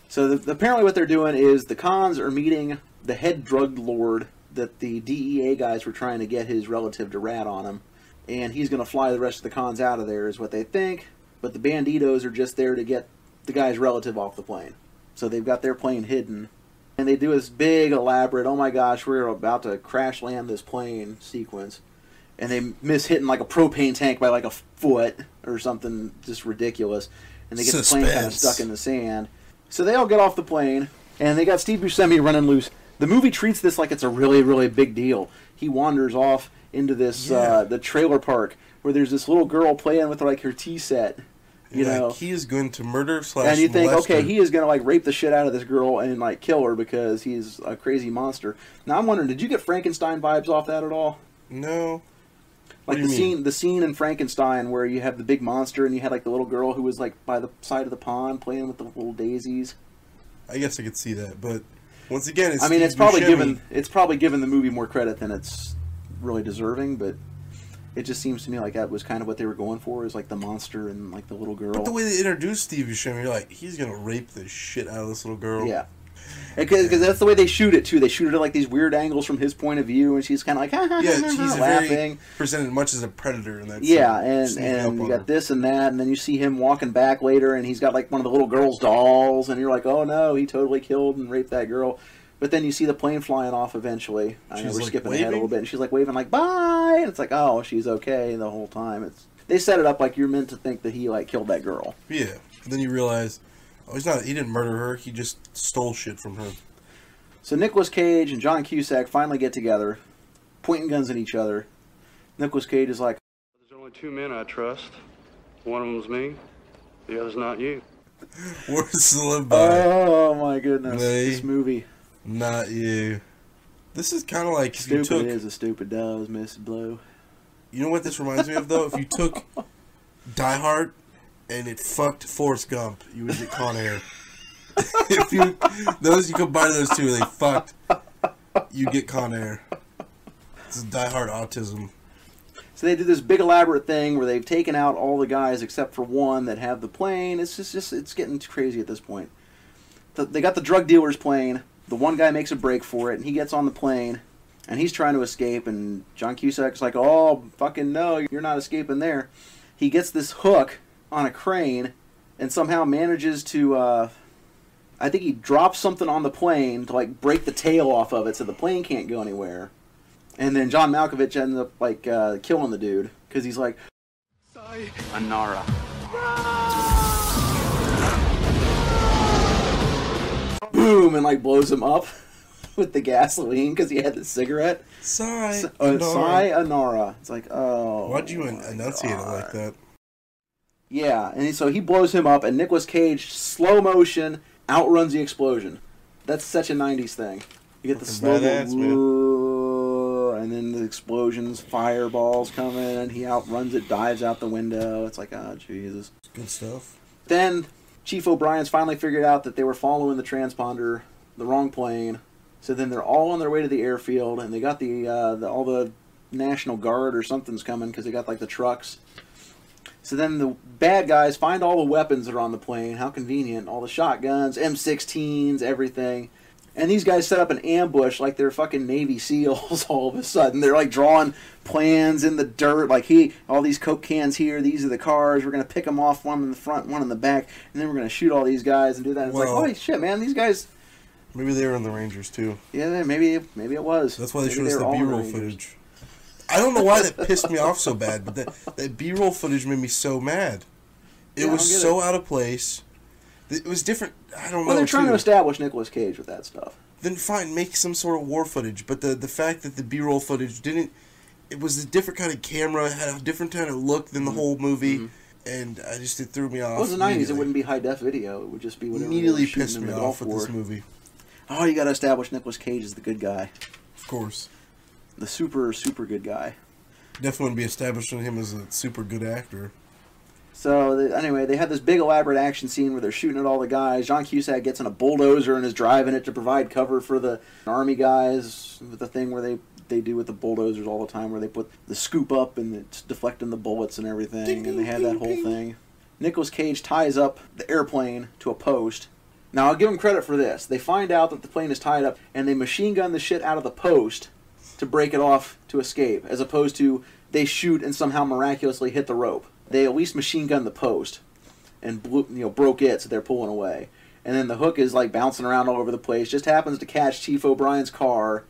So the, apparently, what they're doing is the cons are meeting the head drug lord that the DEA guys were trying to get his relative to rat on him, and he's going to fly the rest of the cons out of there, is what they think. But the banditos are just there to get the guy's relative off the plane. So they've got their plane hidden, and they do this big, elaborate. Oh my gosh, we're about to crash land this plane sequence and they miss hitting like a propane tank by like a foot or something just ridiculous, and they get the plane kind of stuck in the sand. So they all get off the plane, and they got Steve Buscemi running loose. The movie treats this like it's a really, really big deal. He wanders off into this uh, the trailer park where there's this little girl playing with like her tea set, you Like, know. he is going to murder slash And you think, okay, her. he is gonna like rape the shit out of this girl and like kill her because he's a crazy monster. Now I'm wondering, did you get Frankenstein vibes off that at all? No. Like the mean? scene, the scene in Frankenstein where you have the big monster and you had like the little girl who was like by the side of the pond playing with the little daisies. I guess I could see that, but once again, it's I mean, Steve it's probably Buscemi. given it's probably given the movie more credit than it's really deserving, but it just seems to me like that was kind of what they were going for is like the monster and like the little girl. But the way they introduced Steve Buscemi, you're like, he's gonna rape the shit out of this little girl. Yeah. Because that's the way they shoot it too. They shoot it at like these weird angles from his point of view, and she's kind of like ha, ha, Yeah, ha, she's laughing. presented much as a predator in that. Yeah, scene, and and you got her. this and that, and then you see him walking back later, and he's got like one of the little girl's dolls, and you're like, oh no, he totally killed and raped that girl. But then you see the plane flying off eventually. I know we're like, skipping ahead a little bit, and she's like waving like bye, and it's like oh she's okay the whole time. It's they set it up like you're meant to think that he like killed that girl. Yeah, and then you realize, oh, he's not. He didn't murder her. He just stole shit from her. So Nicolas Cage and John Cusack finally get together, pointing guns at each other. Nicolas Cage is like, There's only two men I trust. One of them's me, the other's not you. Words to live by. oh my goodness, They- this movie. Not you. This is kind of like Stupid took. is as stupid does, Miss Blue. You know what this reminds me of though? If you took Die Hard and it fucked Forrest Gump, you would get Con Air. if you those you combine those two, they fucked. You get Con Air. This is Die Hard autism. So they do this big elaborate thing where they've taken out all the guys except for one that have the plane. It's just, just it's getting crazy at this point. The, they got the drug dealer's plane. The one guy makes a break for it, and he gets on the plane, and he's trying to escape. And John Cusack's like, "Oh, fucking no, you're not escaping there." He gets this hook on a crane, and somehow manages to. Uh, I think he drops something on the plane to like break the tail off of it, so the plane can't go anywhere. And then John Malkovich ends up like uh, killing the dude because he's like, Anara. Boom, and like blows him up with the gasoline because he had the cigarette. Sigh. Uh, Anara. It's like, oh. Why'd you en- enunciate it like that? Yeah, and so he blows him up, and Nicolas Cage, slow motion, outruns the explosion. That's such a 90s thing. You get the slow and then the explosions, fireballs coming, and he outruns it, dives out the window. It's like, oh, Jesus. Good stuff. Then Chief O'Brien's finally figured out that they were following the transponder, the wrong plane. So then they're all on their way to the airfield, and they got the, uh, the all the National Guard or something's coming because they got like the trucks. So then the bad guys find all the weapons that are on the plane. How convenient! All the shotguns, M16s, everything. And these guys set up an ambush like they're fucking Navy SEALs. All of a sudden, they're like drawing plans in the dirt. Like, he, all these coke cans here. These are the cars. We're gonna pick them off, one in the front, one in the back, and then we're gonna shoot all these guys and do that. It's like, holy shit, man! These guys. Maybe they were in the Rangers too. Yeah, maybe maybe it was. That's why they Maybe showed us the B-roll footage. I don't know why that pissed me off so bad, but that, that B-roll footage made me so mad. It Yeah, was so it. out of place. It was different. I don't Well, know. Well, they're trying too. to establish Nicolas Cage with that stuff. Then fine, make some sort of war footage. But the the fact that the B-roll footage didn't, it was a different kind of camera, it had a different kind of look than the Mm-hmm. whole movie, and I just it threw me off. Well, it was the nineties. It wouldn't be high def video. It would just be whatever. Immediately pissed me off with War. this movie. Oh, you got to establish Nicolas Cage as the good guy, Of course, the super super good guy. definitely be establishing him as a super good actor. So they, anyway, they have this big elaborate action scene where they're shooting at all the guys. John Cusack gets in a bulldozer and is driving it to provide cover for the army guys with the thing where they they do with the bulldozers all the time, where they put the scoop up and it's deflecting the bullets and everything, and they had that whole thing. Nicolas Cage ties up the airplane to a post. Now I'll give him credit for this. They find out that the plane is tied up, and they machine gun the shit out of the post to break it off to escape, as opposed to they shoot and somehow miraculously hit the rope. They at least machine gun the post and blew, you know broke it, so they're pulling away. And then the hook is like bouncing around all over the place. Just happens to catch Chief O'Brien's car,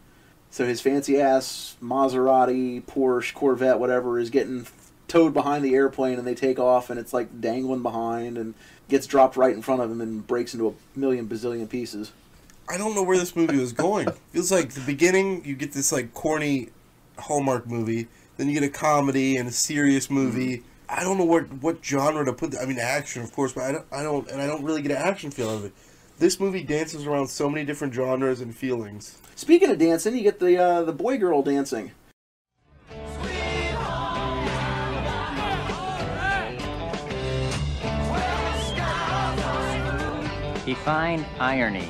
so his fancy ass Maserati, Porsche, Corvette, whatever, is getting towed behind the airplane, and they take off, and it's like dangling behind, and gets dropped right in front of him, and breaks into a million bazillion pieces. I don't know where this movie was going. Feels like the beginning, you get this like corny Hallmark movie, then you get a comedy and a serious movie. I don't know what what genre to put. I mean, action, of course, but I don't, I don't, and I don't really get an action feel out of it. This movie dances around so many different genres and feelings. Speaking of dancing, you get the uh, the boy girl dancing. Define irony.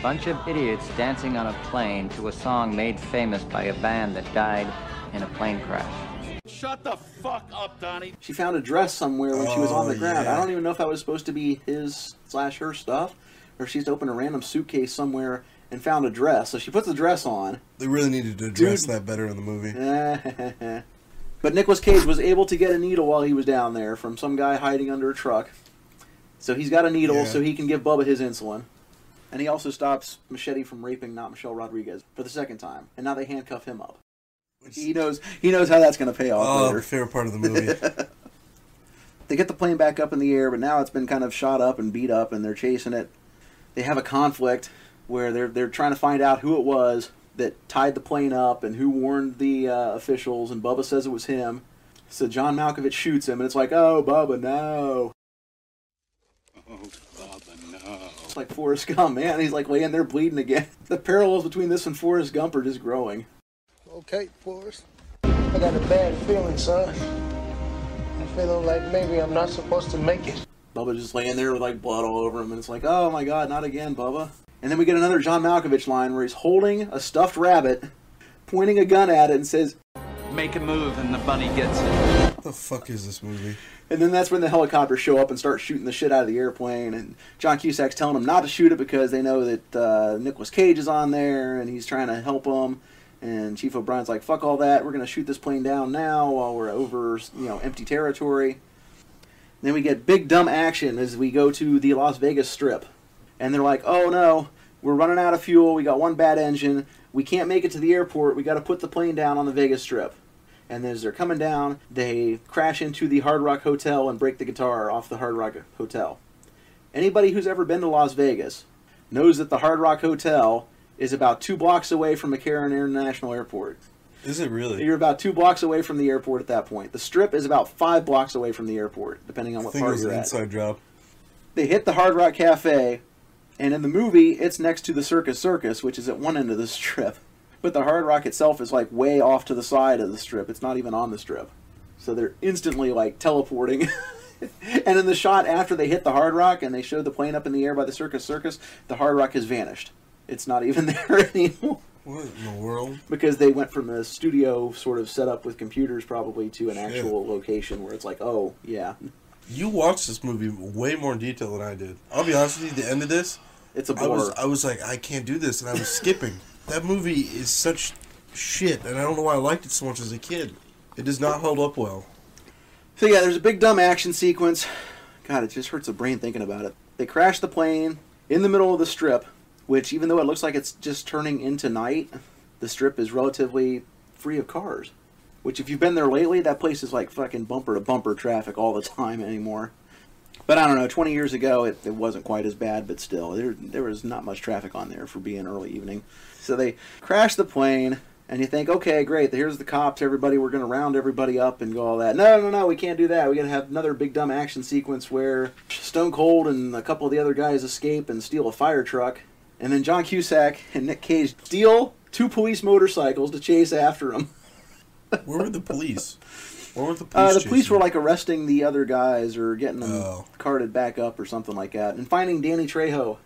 Bunch of idiots dancing on a plane to a song made famous by a band that died in a plane crash. Shut the fuck up, Donnie. She found a dress somewhere when she was on the Oh, ground. yeah. I don't even know if that was supposed to be his slash her stuff, or she's opened a random suitcase somewhere and found a dress. So she puts the dress on. They really needed to address Dude. that better in the movie. but Nicolas Cage was able to get a needle while he was down there from some guy hiding under a truck. So he's got a needle Yeah. so he can give Bubba his insulin. And he also stops Machete from raping not Michelle Rodriguez for the second time. And now they handcuff him up. He knows he knows how that's going to pay off Oh, later. favorite part of the movie. They get the plane back up in the air, but now it's been kind of shot up and beat up, and they're chasing it. They have a conflict where they're they're trying to find out who it was that tied the plane up and who warned the uh, officials. And Bubba says it was him. So John Malkovich shoots him, and it's like, oh, Bubba, no. Oh, Bubba, no. It's like Forrest Gump, man. He's like laying there bleeding again. The parallels between this and Forrest Gump are just growing. Okay, Forrest. I got a bad feeling, son. I'm feeling like maybe I'm not supposed to make it. Bubba just laying there with like blood all over him, and it's like, oh my god, not again, Bubba. And then we get another John Malkovich line where he's holding a stuffed rabbit, pointing a gun at it, and says, Make a move and the bunny gets it. What the fuck is this movie? and then that's when the helicopters show up and start shooting the shit out of the airplane. And John Cusack's telling them not to shoot it because they know that uh, Nicolas Cage is on there and he's trying to help them. And Chief O'Brien's like, fuck all that, we're going to shoot this plane down now while we're over, you know, empty territory. Then we get big dumb action as we go to the Las Vegas Strip. And they're like, oh no, we're running out of fuel, we got one bad engine, we can't make it to the airport, we got to put the plane down on the Vegas Strip. And as they're coming down, they crash into the Hard Rock Hotel and break the guitar off the Hard Rock Hotel. Anybody who's ever been to Las Vegas knows that the Hard Rock Hotel is about two blocks away from McCarran International Airport. Is it really? You're about two blocks away from the airport at that point. The Strip is about five blocks away from the airport, depending on I what think it part was you're an at. inside job. They hit the Hard Rock Cafe, and in the movie, it's next to the Circus Circus, which is at one end of the strip. But the Hard Rock itself is like way off to the side of the strip. It's not even on the strip. So they're instantly like teleporting. and in the shot after they hit the Hard Rock and they showed the plane up in the air by the Circus Circus, the Hard Rock has vanished. It's not even there anymore. What in the world? Because they went from a studio sort of set up with computers probably to an actual location where it's like, oh, yeah. You watched this movie way more in detail than I did. I'll be honest with you, the end of this, It's a I was bore. I was like, I can't do this, and I was skipping. That movie is such shit, and I don't know why I liked it so much as a kid. It does not hold up well. So yeah, there's a big dumb action sequence. God, it just hurts the brain thinking about it. They crash the plane in the middle of the strip, which even though it looks like it's just turning into night, the strip is relatively free of cars. Which if you've been there lately, that place is like fucking bumper to bumper traffic all the time anymore. But I don't know, 20 years ago it, it wasn't quite as bad, but still, there, there was not much traffic on there for being early evening. So they crash the plane, And you think, okay, great, here's the cops, everybody, we're going to round everybody up and go all that. No, no, no, we can't do that. we got to have another big dumb action sequence where Stone Cold and a couple of the other guys escape and steal a fire truck. And then John Cusack and Nick Cage steal two police motorcycles to chase after him. Where were the police? Where were the police? Uh, the police were like arresting the other guys or getting them Oh. carted back up or something like that, and finding Danny Trejo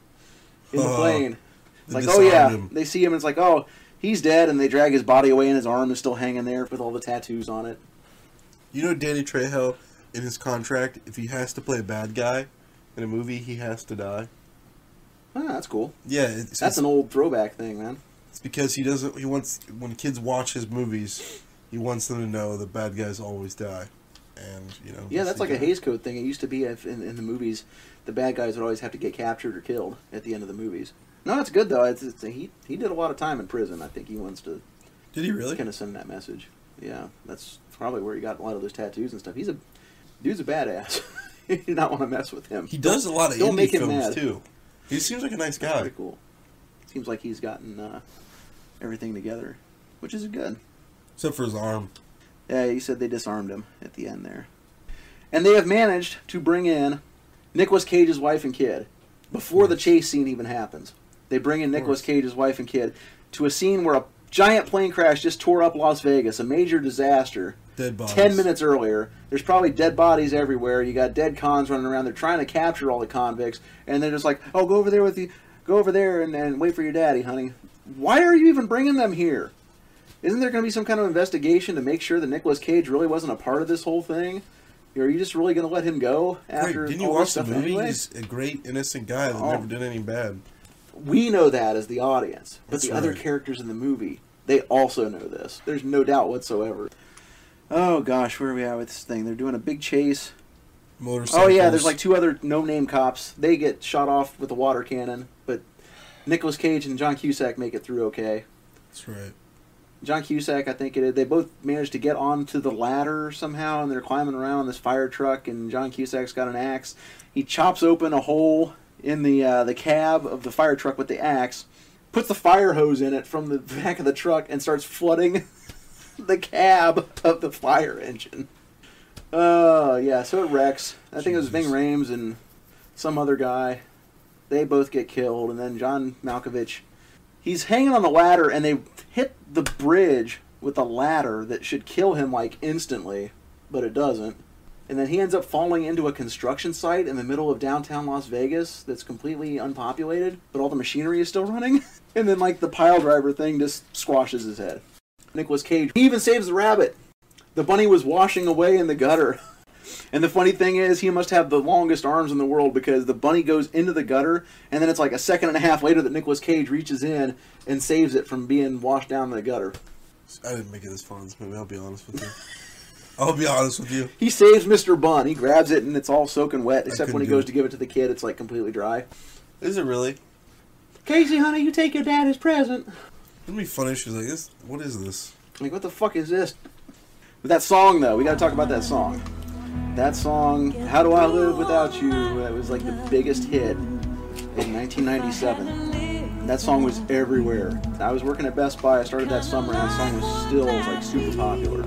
in the Oh. plane. It's They like, oh yeah, him. they see him. and It's like, oh, he's dead, and they drag his body away, and his arm is still hanging there with all the tattoos on it. You know Danny Trejo in his contract, if he has to play a bad guy in a movie, he has to die. Ah, that's cool. Yeah, it's, That's it's, an old throwback thing, man. it's because he doesn't. He wants when kids watch his movies, he wants them to know that bad guys always die, and you know. Yeah, that's like a haze. Hays Code thing. It used to be if in, in the movies, the bad guys would always have to get captured or killed at the end of the movies. No, that's good though. It's, it's he he did a lot of time in prison. I think he wants to. Did he really? Kind of send that message. Yeah, that's probably where he got a lot of those tattoos and stuff. He's a dude's a badass. you do not want to mess with him. He does a lot of Don't indie films mad. too. He seems like a nice guy. pretty cool. Seems like he's gotten uh, everything together, which is good. Except for his arm. Yeah, he said they disarmed him at the end there. And they have managed to bring in Nicolas Cage's wife and kid before the chase scene even happens. They bring in Nicolas Cage's wife and kid to a scene where a giant plane crash just tore up Las Vegas, a major disaster. Dead bodies. Ten minutes earlier, there's probably dead bodies everywhere. You got dead cons running around. They're trying to capture all the convicts, and they're just like, "Oh, go over there with you. Go over there and, and wait for your daddy, honey." Why are you even bringing them here? Isn't there going to be some kind of investigation to make sure that Nicolas Cage really wasn't a part of this whole thing? Are you just really going to let him go after didn't you watch the movie? anyway? He's a great innocent guy that Oh. never did any bad. We know that as the audience, but That's the other characters in the movie, they also know this. There's no doubt whatsoever. Oh gosh, where are we at with this thing? They're doing a big chase. Motorcycles. Oh yeah, there's like two other no-name cops. They get shot off with a water cannon, but Nicolas Cage and John Cusack make it through okay. That's right. John Cusack, I think it is. They both managed to get onto the ladder somehow, and they're climbing around on this fire truck. And John Cusack's got an axe. He chops open a hole in the uh, the cab of the fire truck with the axe, puts the fire hose in it from the back of the truck, and starts flooding the cab of the fire engine. Oh yeah, so it wrecks. I think it was Ving Rhames and some other guy. They both get killed, and then John Malkovich he's hanging on the ladder and they hit the bridge with a ladder that should kill him like instantly but it doesn't and then he ends up falling into a construction site in the middle of downtown las vegas that's completely unpopulated but all the machinery is still running and then like the pile driver thing just squashes his head Nicolas cage he even saves the rabbit the bunny was washing away in the gutter and the funny thing is, he must have the longest arms in the world because the bunny goes into the gutter, and then it's like a second and a half later that Nicolas Cage reaches in and saves it from being washed down in the gutter. I didn't make it this far in this movie. I'll be honest with you. I'll be honest with you. He saves Mr. Bun. He grabs it, and it's all soaking wet, except when he goes it. to give it to the kid, it's like completely dry. Is it really? Casey, honey, you take your daddy's present. It'd be funny. She's like, "This, what is this?" Like, what the fuck is this? But that song, though, we gotta talk about that song. That song, How Do I Live Without You, that was like the biggest hit in 1997. That song was everywhere. I was working at Best Buy, I started that summer, and that song was still like super popular.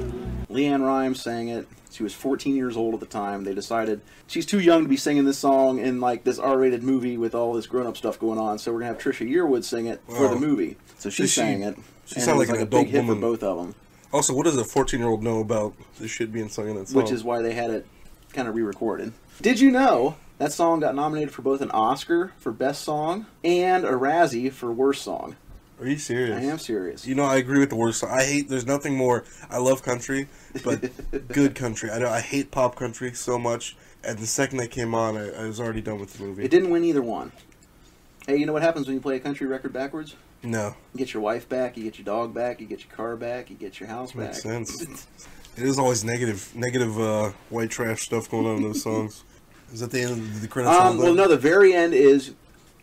LeAnn Rimes sang it. She was 14 years old at the time. They decided she's too young to be singing this song in like this R-rated movie with all this grown-up stuff going on. So we're gonna have Trisha Yearwood sing it for the movie. So she Does she- sang it. she and sounded it like an a adult big hit woman. for both of them. Also, what does a 14 year old know about this shit being sung in that song? which is why they had it kind of re-recorded. Did you know that song got nominated for both an Oscar for Best Song and a Razzie for Worst Song? Are you serious? I am serious. You know, I agree with the worst. song. I hate. There's nothing more. I love country, but good country. I know. I hate pop country so much. And the second that came on, I, I was already done with the movie. It didn't win either one. Hey, you know what happens when you play a country record backwards? No, You get your wife back, you get your dog back, you get your car back, you get your house back. makes sense. It is always negative, negative uh, white trash stuff going on in those songs. Is that the end of the credits? Um, well, no, the very end is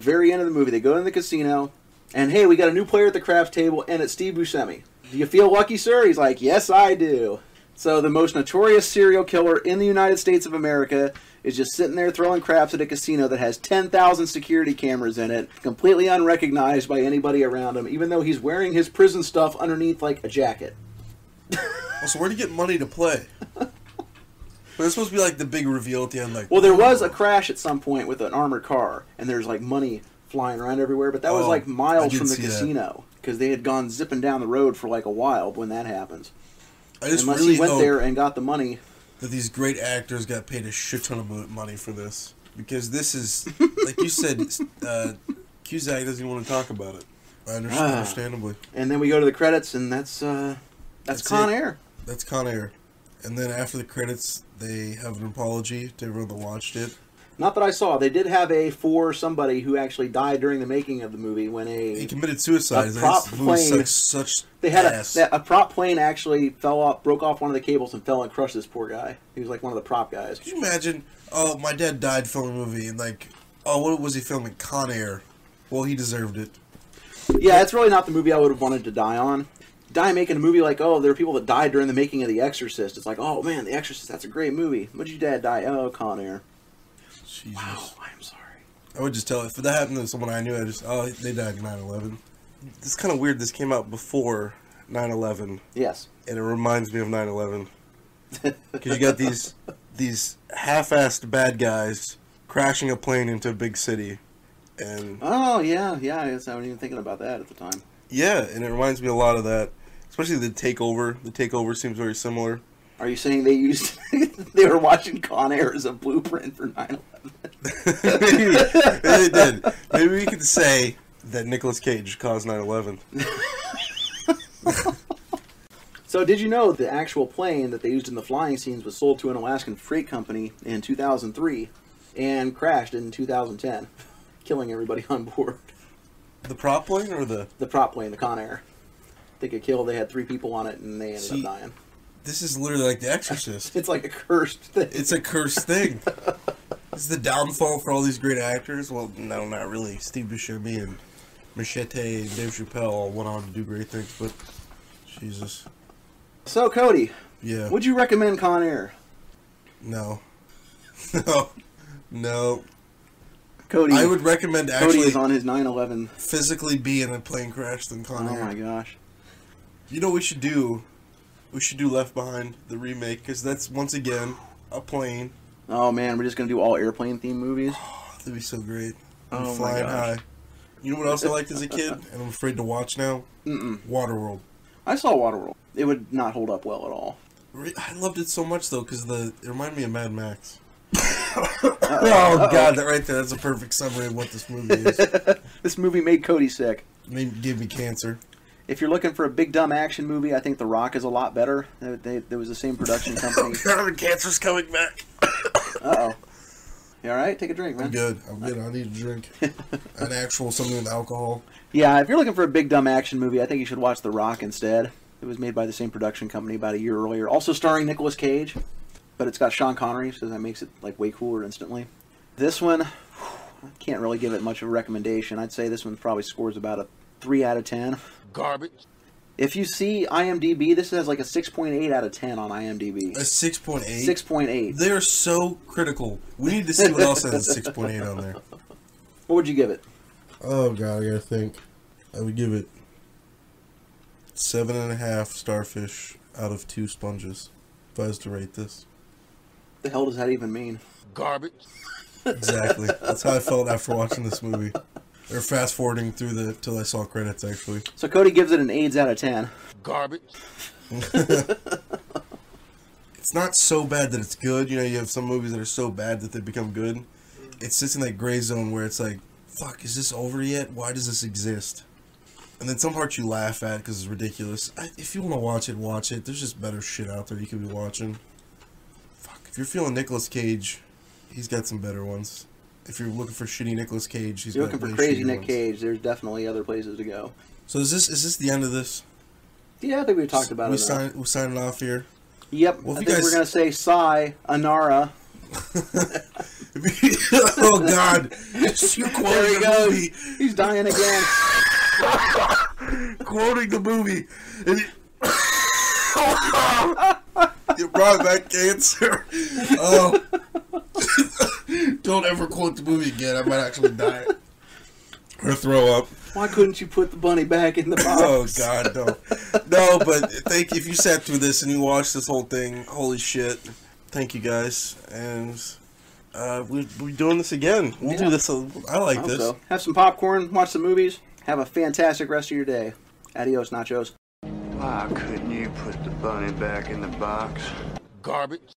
very end of the movie. They go in the casino, and hey, we got a new player at the craft table, and it's Steve Buscemi. Do you feel lucky, sir? He's like, yes, I do. So the most notorious serial killer in the United States of America is just sitting there throwing craps at a casino that has 10,000 security cameras in it, completely unrecognized by anybody around him, even though he's wearing his prison stuff underneath like a jacket. Well, so where do you get money to play? But it's supposed to be like the big reveal at the end, like. Well, there was a crash at some point with an armored car, and there's like money flying around everywhere, but that was Oh, like miles from the casino because they had gone zipping down the road for like a while when that happens. I just Unless really he went hope there and got the money. That these great actors got paid a shit ton of money for this because this is, like you said, uh, Cusack doesn't even want to talk about it. I understand, Ah. understandably. And then we go to the credits, and that's uh, that's, Con it. Air. That's Con Air. And then after the credits, they have an apology to everyone that watched it. Not that I saw. They did have a for somebody who actually died during the making of the movie when a He committed suicide. A prop plane. such They had a, a prop plane actually fell off, broke off one of the cables, and fell and crushed this poor guy. He was like one of the prop guys. Could you imagine? Oh, my dad died filming a movie, and like, oh, what was he filming? Con Air. Well, he deserved it. Yeah, it's really not the movie I would have wanted to die on. Die making a movie like, oh, there are people that died during the making of The Exorcist. It's like, oh man, The Exorcist, that's a great movie. When did your dad die? Oh, Con Air. Jesus. Wow, I'm sorry. I would just tell it. if that happened to someone I knew, I just oh they died 9/11. It's kind of weird. This came out before 9/11. Yes. And it reminds me of 9/11 because you got these these half-assed bad guys crashing a plane into a big city, and Oh yeah, yeah. I guess I wasn't even thinking about that at the time. yeah, and it reminds me a lot of that. Especially the takeover. The takeover seems very similar. Are you saying they used they were watching Con Air as a blueprint for 9/11? Maybe they did. Maybe we could say that Nicolas Cage caused 9/11. So, did you know the actual plane that they used in the flying scenes was sold to an Alaskan freight company in 2003 and crashed in 2010, killing everybody on board? The prop plane or the The prop plane, the Con Air. They got killed. They had three people on it, and they ended See, up dying. This is literally like The Exorcist. It's like a cursed thing. It's a cursed thing. It's the downfall for all these great actors. Well, no, not really. Steve Buscemi and Machete and Dave Chappelle all went on to do great things, but Jesus, So, Cody, yeah, would you recommend Con Air? no, no, no. Cody, I would recommend Cody is on his 9/11. physically be in a plane crash than Con oh Air. Oh my gosh. You know what we should do? We should do Left Behind, the remake, because that's once again a plane. Oh man, we're just gonna do all airplane themed movies. That'd be so great. Oh I'm my flying gosh. high. You know what else I liked as a kid, and I'm afraid to watch now? Mm-mm. Waterworld. I saw Waterworld. It would not hold up well at all. I loved it so much though, because the it reminded me of Mad Max. oh god, that right there, that's a perfect summary of what this movie is. This movie made Cody sick. Made, gave me cancer. If you're looking for a big dumb action movie, I think The Rock is a lot better. They, they, there was the same production company. God, cancer's coming back. Uh oh. You all right? Take a drink, man. I'm good. I'm good. I need a drink. An actual something with alcohol. Yeah, if you're looking for a big dumb action movie, I think you should watch The Rock instead. It was made by the same production company about a year earlier, also starring Nicolas Cage, but it's got Sean Connery, so that makes it like way cooler instantly. This one, I can't really give it much of a recommendation. I'd say this one probably scores about a three out of ten. Garbage. If you see IMDb, this has like a six point eight out of ten on IMDb. A six point eight. Six point eight. They are so critical. We need to see what else has a six point eight on there. What would you give it? Oh god, I gotta think. I would give it seven and a half starfish out of two sponges. If I was to rate this. The hell does that even mean? Garbage. Exactly. That's how I felt after watching this movie. Or fast forwarding through the till I saw credits actually. So Cody gives it an AIDS out of ten. Garbage. It's not so bad that it's good. You know, you have some movies that are so bad that they become good. It sits in that gray zone where it's like, fuck, is this over yet? Why does this exist? And then some parts you laugh at because it's ridiculous. I, if you want to watch it, watch it. There's just better shit out there you could be watching. Fuck, if you're feeling Nicolas Cage, he's got some better ones. If you're looking for shitty Nicolas Cage, he's you're looking for crazy Nick ones. Cage, there's definitely other places to go. So is this is this the end of this? Yeah, I think we talked about we it. sign, we're signing off here. Yep. Well, I think guys- we're gonna say Psy Anara. oh God! You There he the goes. movie. He's dying again. quoting the movie. And he- It brought back cancer. Oh, Don't ever quote the movie again. I might actually die. or throw up. Why couldn't you put the bunny back in the box? Oh God, no, no. But thank you if you sat through this and you watched this whole thing. Holy shit! Thank you guys, and uh, we we're doing this again. We'll do this. a- I like hope this. so. Have some popcorn, watch some movies. Have a fantastic rest of your day. Adios, nachos. Why couldn't you put the bunny back in the box? Garbage.